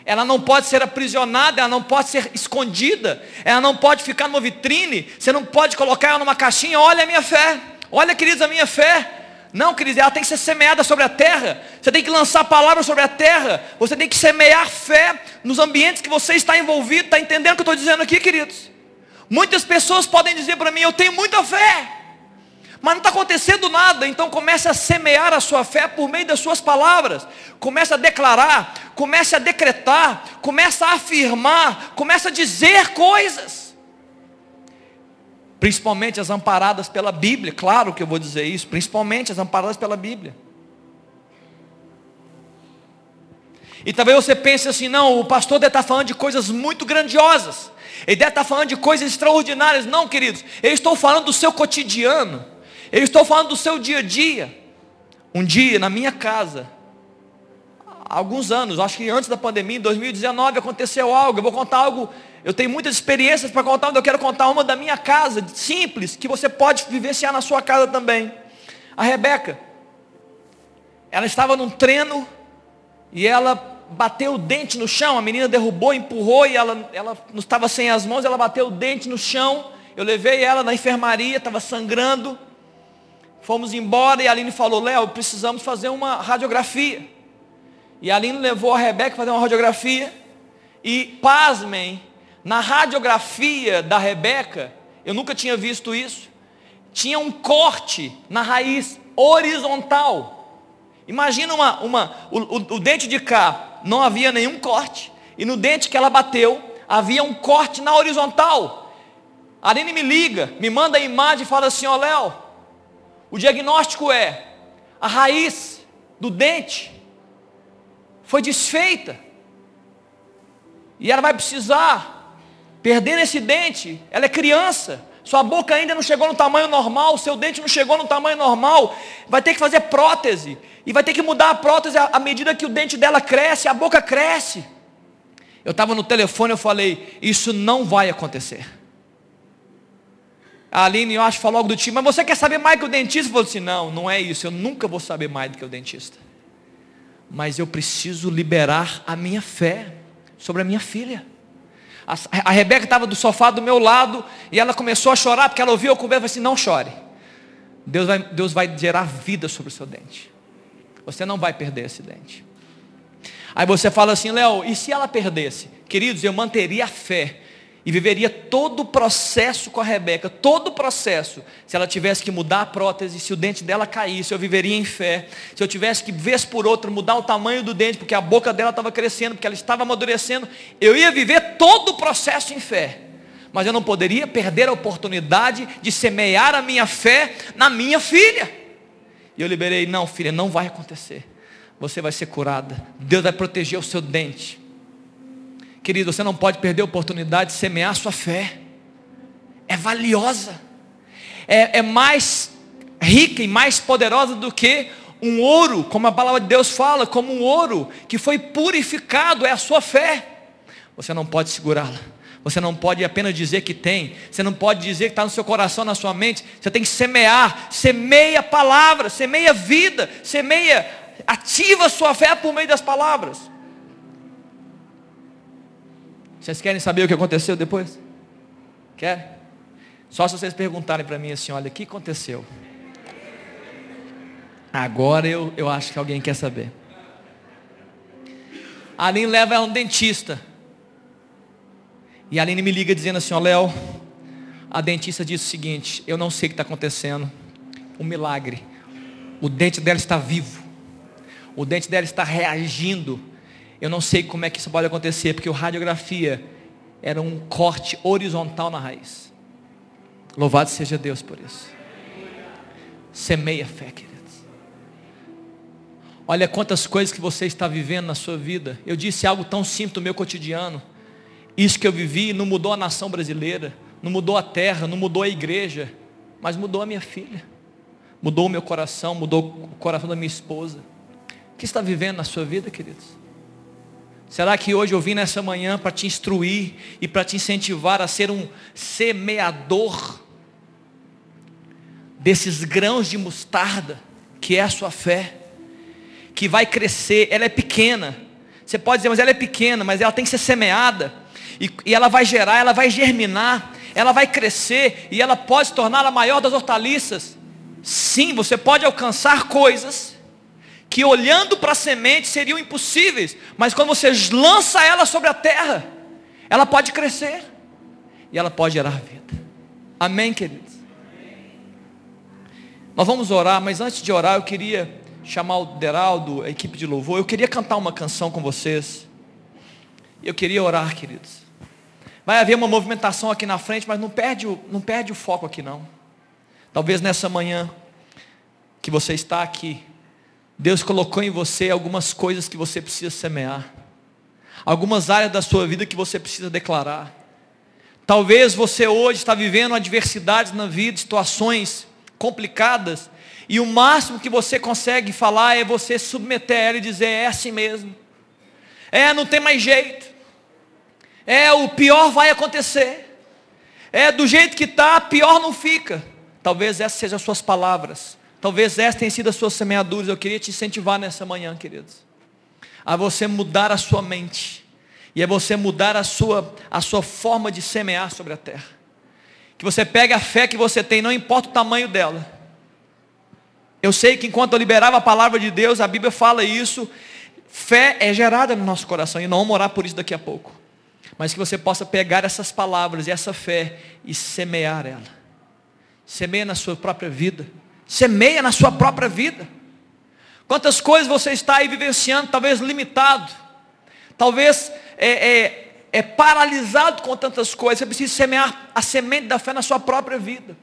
[SPEAKER 1] Ela não pode ser aprisionada, ela não pode ser escondida, ela não pode ficar numa vitrine, você não pode colocar ela numa caixinha, olha a minha fé, olha queridos a minha fé. Não, queridos, ela tem que ser semeada sobre a terra. Você tem que lançar palavras sobre a terra. Você tem que semear fé nos ambientes que você está envolvido. Está entendendo o que eu estou dizendo aqui, queridos? Muitas pessoas podem dizer para mim, eu tenho muita fé, mas não está acontecendo nada. Então comece a semear a sua fé por meio das suas palavras. Comece a declarar, comece a decretar, comece a afirmar, comece a dizer coisas. Principalmente as amparadas pela Bíblia, claro que eu vou dizer isso, principalmente as amparadas pela Bíblia. E talvez você pense assim, não, o pastor deve estar falando de coisas muito grandiosas. Ele deve estar falando de coisas extraordinárias. Não, queridos, eu estou falando do seu cotidiano. Eu estou falando do seu dia a dia. Um dia, na minha casa, há alguns anos, acho que antes da pandemia, em 2019, aconteceu algo. Eu vou contar algo. Eu tenho muitas experiências para contar, mas eu quero contar uma da minha casa, simples, que você pode vivenciar na sua casa também. A Rebeca, ela estava num treino e ela bateu o dente no chão, a menina derrubou, empurrou e ela, ela não estava sem as mãos, ela bateu o dente no chão. Eu levei ela na enfermaria, estava sangrando. Fomos embora e a Aline falou, Léo, precisamos fazer uma radiografia. E a Aline levou a Rebeca fazer uma radiografia. E pasmem, na radiografia da Rebeca, eu nunca tinha visto isso, tinha um corte na raiz horizontal. Imagina uma, uma o, o, o dente de cá não havia nenhum corte. E no dente que ela bateu, havia um corte na horizontal. A Aline me liga, me manda a imagem e fala assim, ó oh, Léo, o diagnóstico é, a raiz do dente foi desfeita. E ela vai precisar, perdendo esse dente, ela é criança, sua boca ainda não chegou no tamanho normal, seu dente não chegou no tamanho normal, vai ter que fazer prótese. E vai ter que mudar a prótese à medida que o dente dela cresce, a boca cresce. Eu estava no telefone, eu falei, isso não vai acontecer. A Aline, eu acho, falou algo do tipo, mas você quer saber mais que o dentista? Eu falei assim, não, não é isso, eu nunca vou saber mais do que o dentista. Mas eu preciso liberar a minha fé sobre a minha filha. A, a Rebeca estava do sofá do meu lado e ela começou a chorar porque ela ouviu eu conversa e falou assim, não chore. Deus vai, Deus vai gerar vida sobre o seu dente. Você não vai perder esse dente. Aí você fala assim, Léo, e se ela perdesse? Queridos, eu manteria a fé e viveria todo o processo com a Rebeca, todo o processo. Se ela tivesse que mudar a prótese, se o dente dela caísse, eu viveria em fé. Se eu tivesse que, vez por outra, mudar o tamanho do dente, porque a boca dela estava crescendo, porque ela estava amadurecendo, eu ia viver todo o processo em fé. Mas eu não poderia perder a oportunidade de semear a minha fé na minha filha. E eu liberei, não, filha, não vai acontecer. Você vai ser curada. Deus vai proteger o seu dente. Querido, você não pode perder a oportunidade de semear sua fé. É valiosa. É, é mais rica e mais poderosa do que um ouro, como a palavra de Deus fala, como um ouro que foi purificado, é a sua fé. Você não pode segurá-la. Você não pode apenas dizer que tem. Você não pode dizer que está no seu coração, na sua mente. Você tem que semear. Semeia palavras, semeia vida, semeia, ativa a sua fé por meio das palavras. Vocês querem saber o que aconteceu depois? Querem? Só se vocês perguntarem para mim assim, olha, o que aconteceu? Agora eu, eu acho que alguém quer saber. A Aline leva ela um dentista. E a Aline me liga dizendo assim, ó Léo, a dentista disse o seguinte, eu não sei o que está acontecendo. Um milagre. O dente dela está vivo. O dente dela está reagindo. Eu não sei como é que isso pode acontecer, porque a radiografia era um corte horizontal na raiz. Louvado seja Deus por isso. Semeia fé, queridos. Olha quantas coisas que você está vivendo na sua vida. Eu disse algo tão simples do meu cotidiano. Isso que eu vivi não mudou a nação brasileira, não mudou a terra, não mudou a igreja, mas mudou a minha filha. Mudou o meu coração, mudou o coração da minha esposa. O que está vivendo na sua vida, queridos? Será que hoje eu vim nessa manhã para te instruir e para te incentivar a ser um semeador desses grãos de mostarda, que é a sua fé, que vai crescer, ela é pequena. Você pode dizer, mas ela é pequena, mas ela tem que ser semeada e, e ela vai gerar, ela vai germinar, ela vai crescer e ela pode se tornar a maior das hortaliças. Sim, você pode alcançar coisas que olhando para a semente seriam impossíveis, mas quando você lança ela sobre a terra, ela pode crescer e ela pode gerar vida. Amém, queridos? Nós vamos orar, mas antes de orar, eu queria chamar o Deraldo, a equipe de louvor. Eu queria cantar uma canção com vocês. Eu queria orar, queridos. Vai haver uma movimentação aqui na frente, mas não perde o, não perde o foco aqui não. Talvez nessa manhã que você está aqui, Deus colocou em você algumas coisas que você precisa semear. Algumas áreas da sua vida que você precisa declarar. Talvez você hoje está vivendo adversidades na vida, situações complicadas, e o máximo que você consegue falar é você submeter ela e dizer: é assim mesmo. É, não tem mais jeito. É, o pior vai acontecer. É, do jeito que está, pior não fica. Talvez essas sejam as suas palavras. Talvez essas tenham sido as suas semeaduras. Eu queria te incentivar nessa manhã, queridos. A você mudar a sua mente. E a você mudar a sua, a sua forma de semear sobre a terra. Que você pegue a fé que você tem, não importa o tamanho dela. Eu sei que enquanto eu liberava a palavra de Deus, a Bíblia fala isso, fé é gerada no nosso coração, e não vamos orar por isso daqui a pouco. Mas que você possa pegar essas palavras e essa fé e semear ela. Semeia na sua própria vida. Semeia na sua própria vida. Quantas coisas você está aí vivenciando, talvez limitado, talvez é, é é paralisado com tantas coisas, você precisa semear a semente da fé na sua própria vida.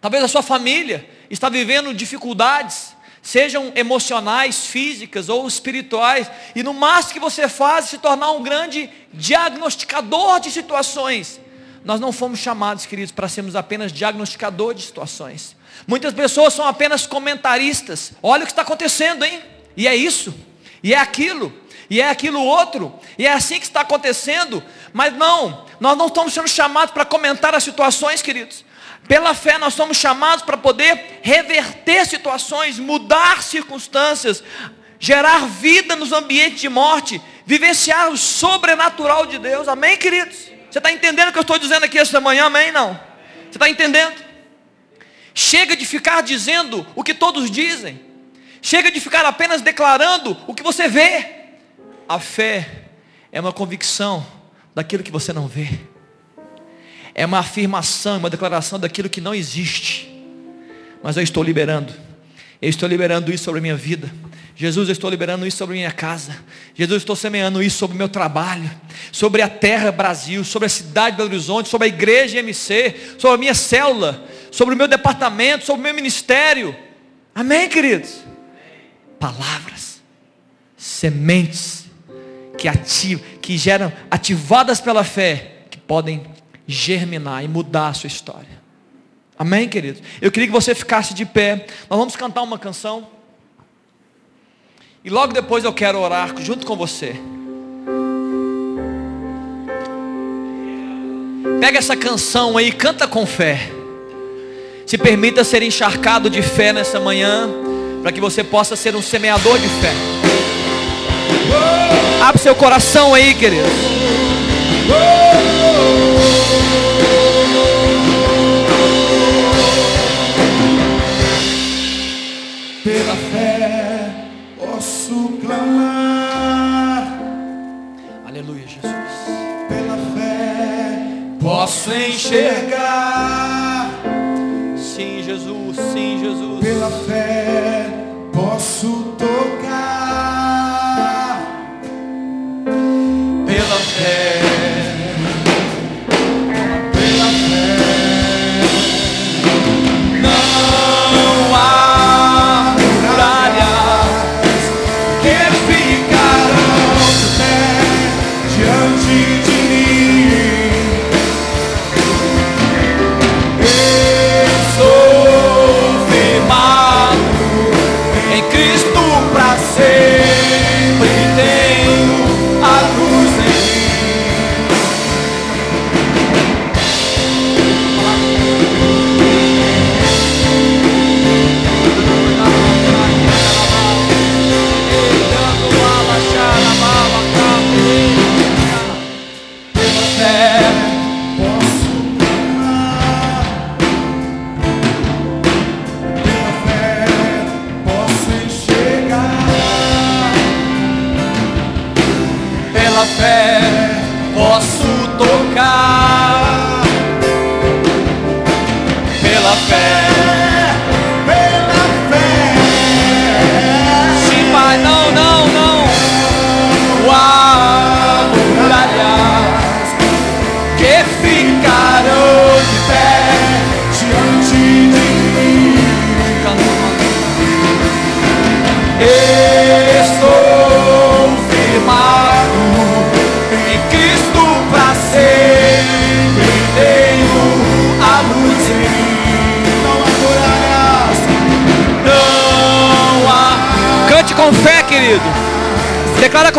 [SPEAKER 1] Talvez a sua família está vivendo dificuldades, sejam emocionais, físicas ou espirituais, e no máximo que você faz é se tornar um grande diagnosticador de situações. Nós não fomos chamados, queridos, para sermos apenas diagnosticador de situações. Muitas pessoas são apenas comentaristas. Olha o que está acontecendo, hein? E é isso, e é aquilo e é aquilo outro, e é assim que está acontecendo, mas não, nós não estamos sendo chamados para comentar as situações, queridos. Pela fé nós somos chamados para poder reverter situações, mudar circunstâncias, gerar vida nos ambientes de morte, vivenciar o sobrenatural de Deus. Amém, queridos? Você está entendendo o que eu estou dizendo aqui esta manhã? Amém? Não? Você está entendendo? Chega de ficar dizendo o que todos dizem. Chega de ficar apenas declarando o que você vê. A fé é uma convicção daquilo que você não vê. É uma afirmação, uma declaração daquilo que não existe. Mas eu estou liberando. Eu estou liberando isso sobre a minha vida. Jesus, eu estou liberando isso sobre minha casa. Jesus, eu estou semeando isso sobre o meu trabalho, sobre a terra Brasil, sobre a cidade de Belo Horizonte, sobre a igreja MC, sobre a minha célula, sobre o meu departamento, sobre o meu ministério. Amém, queridos? Palavras, sementes que ativam, que geram, ativadas pela fé, que podem germinar e mudar a sua história. Amém, queridos? Eu queria que você ficasse de pé. Nós vamos cantar uma canção. E logo depois eu quero orar junto com você. Pega essa canção aí, canta com fé. Se permita ser encharcado de fé nessa manhã, para que você possa ser um semeador de fé. Abre seu coração aí, querido.
[SPEAKER 2] Pela fé posso clamar.
[SPEAKER 1] Aleluia, Jesus.
[SPEAKER 2] Pela fé posso enxergar.
[SPEAKER 1] Sim, Jesus.
[SPEAKER 2] Pela fé posso tocar. Pela fé. Pela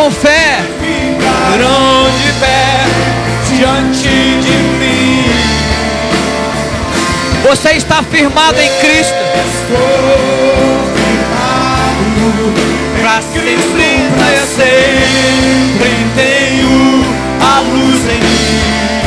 [SPEAKER 1] com fé. Ficarão de pé diante de mim. Você está firmado em Cristo.
[SPEAKER 2] Estou firmado.
[SPEAKER 1] Pra sempre, eu sempre tenho a luz em mim.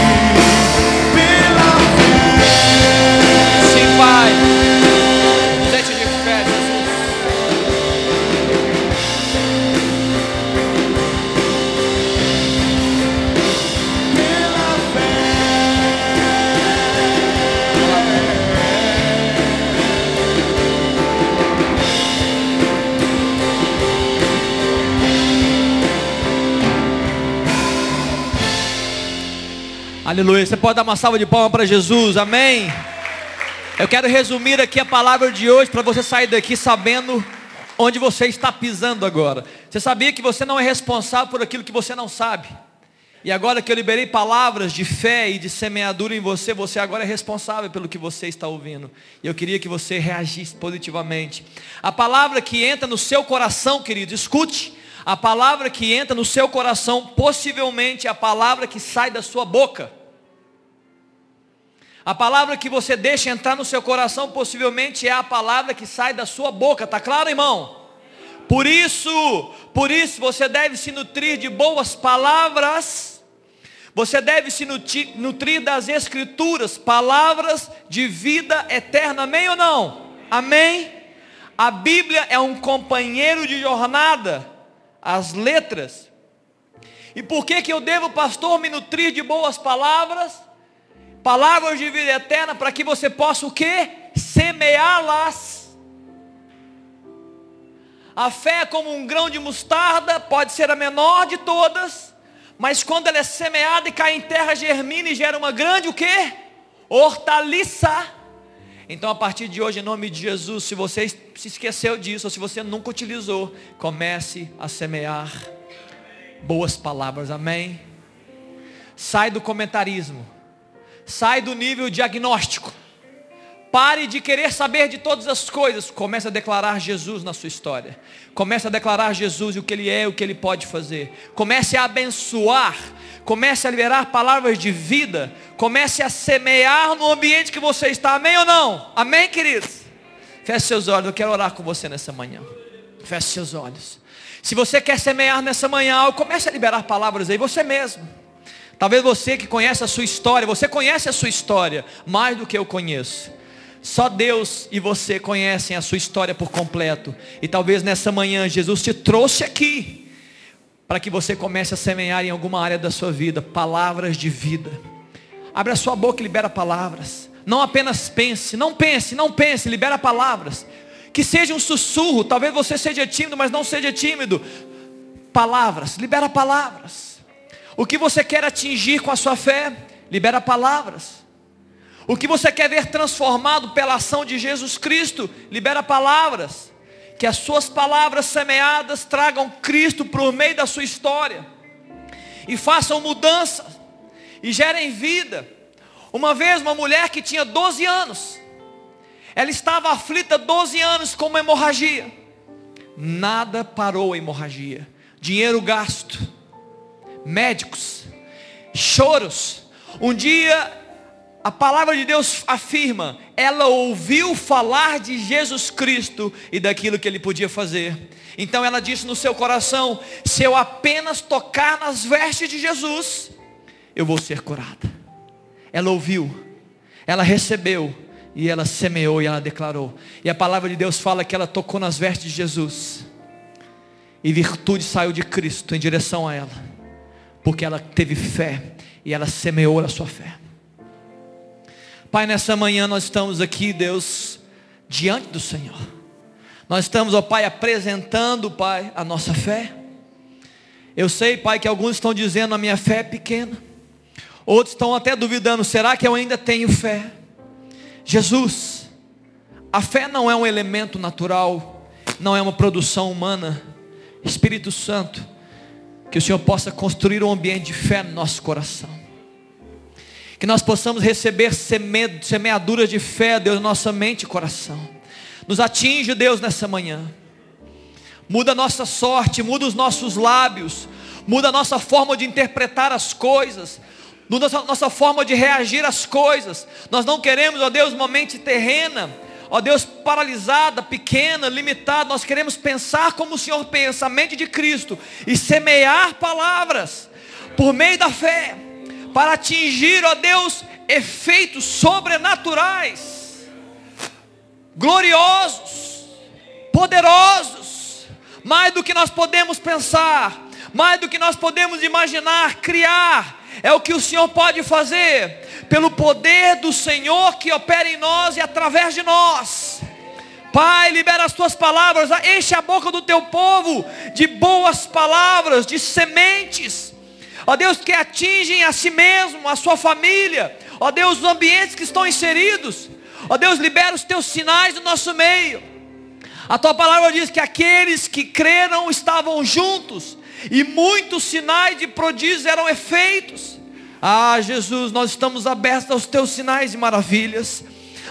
[SPEAKER 1] Aleluia. Você pode dar uma salva de palmas para Jesus. Amém. Eu quero resumir aqui a palavra de hoje para você sair daqui sabendo onde você está pisando agora. Você sabia que você não é responsável por aquilo que você não sabe. E agora que eu liberei palavras de fé e de semeadura em você, você agora é responsável pelo que você está ouvindo. E eu queria que você reagisse positivamente. A palavra que entra no seu coração, querido, escute. A palavra que entra no seu coração, possivelmente é a palavra que sai da sua boca. A palavra que você deixa entrar no seu coração, possivelmente é a palavra que sai da sua boca. Tá claro, irmão? Por isso, por isso você deve se nutrir de boas palavras. Você deve se nutrir, das escrituras, palavras de vida eterna. Amém ou não? Amém? A Bíblia é um companheiro de jornada. As letras. E por que que eu devo, pastor, me nutrir de boas palavras? Palavras de vida eterna para que você possa o quê? Semeá-las. A fé é como um grão de mostarda, pode ser a menor de todas, mas quando ela é semeada e cai em terra, germina e gera uma grande o quê? Hortaliça. Então a partir de hoje, em nome de Jesus, se você se esqueceu disso, ou se você nunca utilizou, comece a semear boas palavras, amém? Sai do comentarismo, sai do nível diagnóstico. Pare de querer saber de todas as coisas. Comece a declarar Jesus na sua história. Comece a declarar Jesus e o que Ele é, o que Ele pode fazer. Comece a abençoar. Comece a liberar palavras de vida. Comece a semear no ambiente que você está. Amém ou não? Amém, queridos? Feche seus olhos. Eu quero orar com você nessa manhã. Feche seus olhos. Se você quer semear nessa manhã, comece a liberar palavras aí, você mesmo. Talvez você que conhece a sua história, você conhece a sua história mais do que eu conheço. Só Deus e você conhecem a sua história por completo. E talvez nessa manhã Jesus te trouxe aqui para que você comece a semear em alguma área da sua vida palavras de vida. Abre a sua boca e libera palavras. Não apenas pense, não pense, não pense, libera palavras. Que seja um sussurro, talvez você seja tímido, mas não seja tímido. Palavras, libera palavras. O que você quer atingir com a sua fé, libera palavras. O que você quer ver transformado pela ação de Jesus Cristo, libera palavras. Que as suas palavras semeadas tragam Cristo por meio da sua história. E façam mudança. E gerem vida. Uma vez uma mulher que tinha 12 anos. Ela estava aflita 12 anos com uma hemorragia. Nada parou a hemorragia. Dinheiro gasto. Médicos. Choros. Um dia a palavra de Deus afirma, ela ouviu falar de Jesus Cristo e daquilo que ele podia fazer. Então ela disse no seu coração: se eu apenas tocar nas vestes de Jesus, eu vou ser curada. Ela ouviu, ela recebeu, e ela semeou e ela declarou. E a palavra de Deus fala que ela tocou nas vestes de Jesus, e virtude saiu de Cristo em direção a ela. porque ela teve fé e ela semeou a sua fé. Pai, nessa manhã nós estamos aqui, Deus, diante do Senhor. Nós estamos, ó Pai, apresentando, Pai, a nossa fé. Eu sei, Pai, que alguns estão dizendo a minha fé é pequena. Outros estão até duvidando, será que eu ainda tenho fé? Jesus, a fé não é um elemento natural, não é uma produção humana. Espírito Santo, que o Senhor possa construir um ambiente de fé no nosso coração. Que nós possamos receber semeaduras de fé, Deus, nossa mente e coração. Nos atinge, Deus, nessa manhã. Muda a nossa sorte, muda os nossos lábios, muda a nossa forma de interpretar as coisas, muda a nossa forma de reagir às coisas. Nós não queremos, ó Deus, uma mente terrena, ó Deus, paralisada, pequena, limitada. Nós queremos pensar como o Senhor pensa, a mente de Cristo, e semear palavras por meio da fé para atingir, ó Deus, efeitos sobrenaturais, gloriosos, poderosos, mais do que nós podemos pensar, mais do que nós podemos imaginar, criar, é o que o Senhor pode fazer, pelo poder do Senhor que opera em nós e através de nós. Pai, libera as tuas palavras, enche a boca do teu povo de boas palavras, de sementes ó Deus, que atingem a si mesmo, a sua família, ó Deus, os ambientes que estão inseridos, ó Deus, libera os teus sinais no nosso meio. A tua palavra diz que aqueles que creram estavam juntos, e muitos sinais de prodígios eram efeitos. Ah, Jesus, nós estamos abertos aos teus sinais e maravilhas.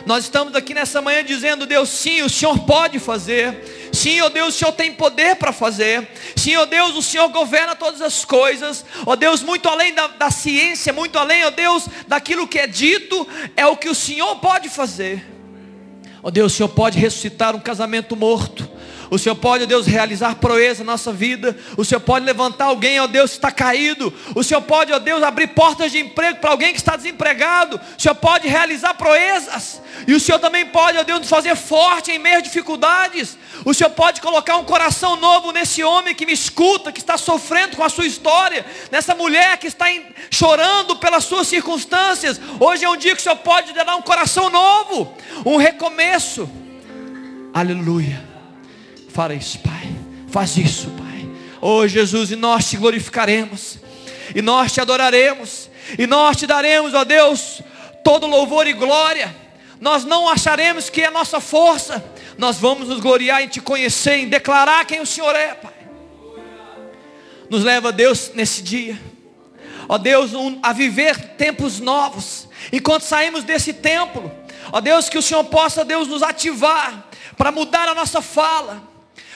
[SPEAKER 1] Nós estamos aqui nessa manhã dizendo, Deus, sim, o Senhor pode fazer. Sim, ó Deus, o Senhor tem poder para fazer. Sim, ó Deus, o Senhor governa todas as coisas. Ó Deus, muito além da, da ciência, muito além, ó Deus, daquilo que é dito, é o que o Senhor pode fazer. Ó Deus, o Senhor pode ressuscitar um casamento morto. O Senhor pode, ó Deus, realizar proeza na nossa vida. O Senhor pode levantar alguém, ó Deus, que está caído. O Senhor pode, ó Deus, abrir portas de emprego para alguém que está desempregado. O Senhor pode realizar proezas. E o Senhor também pode, ó Deus, nos fazer forte em meio a dificuldades. O Senhor pode colocar um coração novo nesse homem que me escuta, que está sofrendo com a sua história, nessa mulher que está chorando pelas suas circunstâncias. Hoje é um dia que o Senhor pode dar um coração novo, um recomeço. Aleluia. Fala isso, Pai. Faz isso, Pai. Oh Jesus, e nós te glorificaremos, e nós te adoraremos, e nós te daremos, ó Deus, todo louvor e glória. Nós não acharemos que é nossa força, nós vamos nos gloriar em te conhecer, em declarar quem o Senhor é, Pai. Nos leva, Deus, nesse dia, ó Deus, a viver tempos novos, enquanto saímos desse templo, ó Deus, que o Senhor possa, Deus, nos ativar para mudar a nossa fala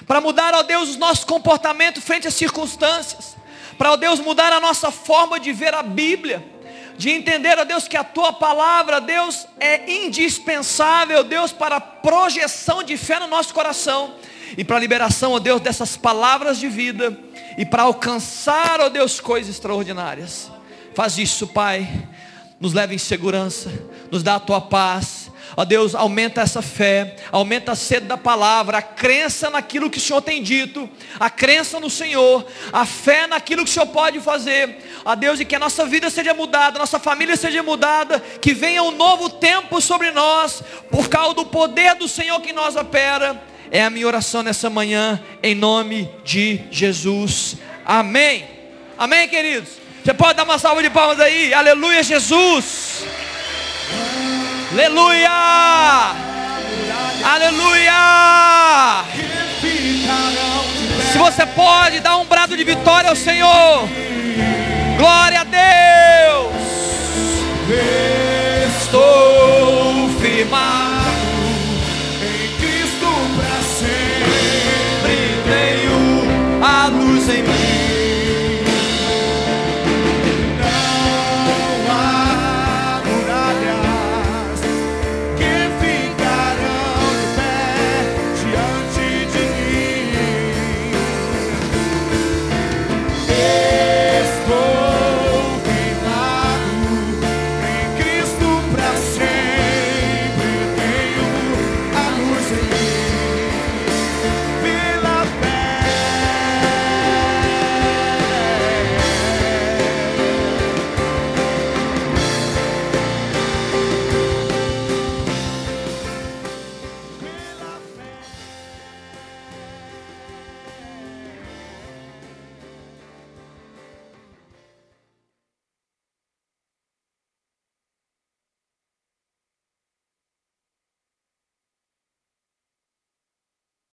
[SPEAKER 1] para mudar, ó Deus, o nosso comportamento frente às circunstâncias, para, ó Deus, mudar a nossa forma de ver a Bíblia, de entender, ó Deus, que a Tua palavra, Deus, é indispensável, Deus, para a projeção de fé no nosso coração, e para a liberação, ó Deus, dessas palavras de vida, e para alcançar, ó Deus, coisas extraordinárias. Faz isso, Pai, nos leva em segurança, nos dá a Tua paz, Ó Deus, aumenta essa fé, aumenta a sede da palavra, a crença naquilo que o Senhor tem dito, a crença no Senhor, a fé naquilo que o Senhor pode fazer. Ó Deus, e que a nossa vida seja mudada, nossa família seja mudada, que venha um novo tempo sobre nós, por causa do poder do Senhor que nós opera. É a minha oração nessa manhã, em nome de Jesus. Amém. Amém, queridos. Você pode dar uma salva de palmas aí? Aleluia, Jesus. Aleluia! Aleluia! Se você pode, dar um brado de vitória ao Senhor. Glória a Deus! Estou firmado em Cristo para sempre. Tenho a luz em mim.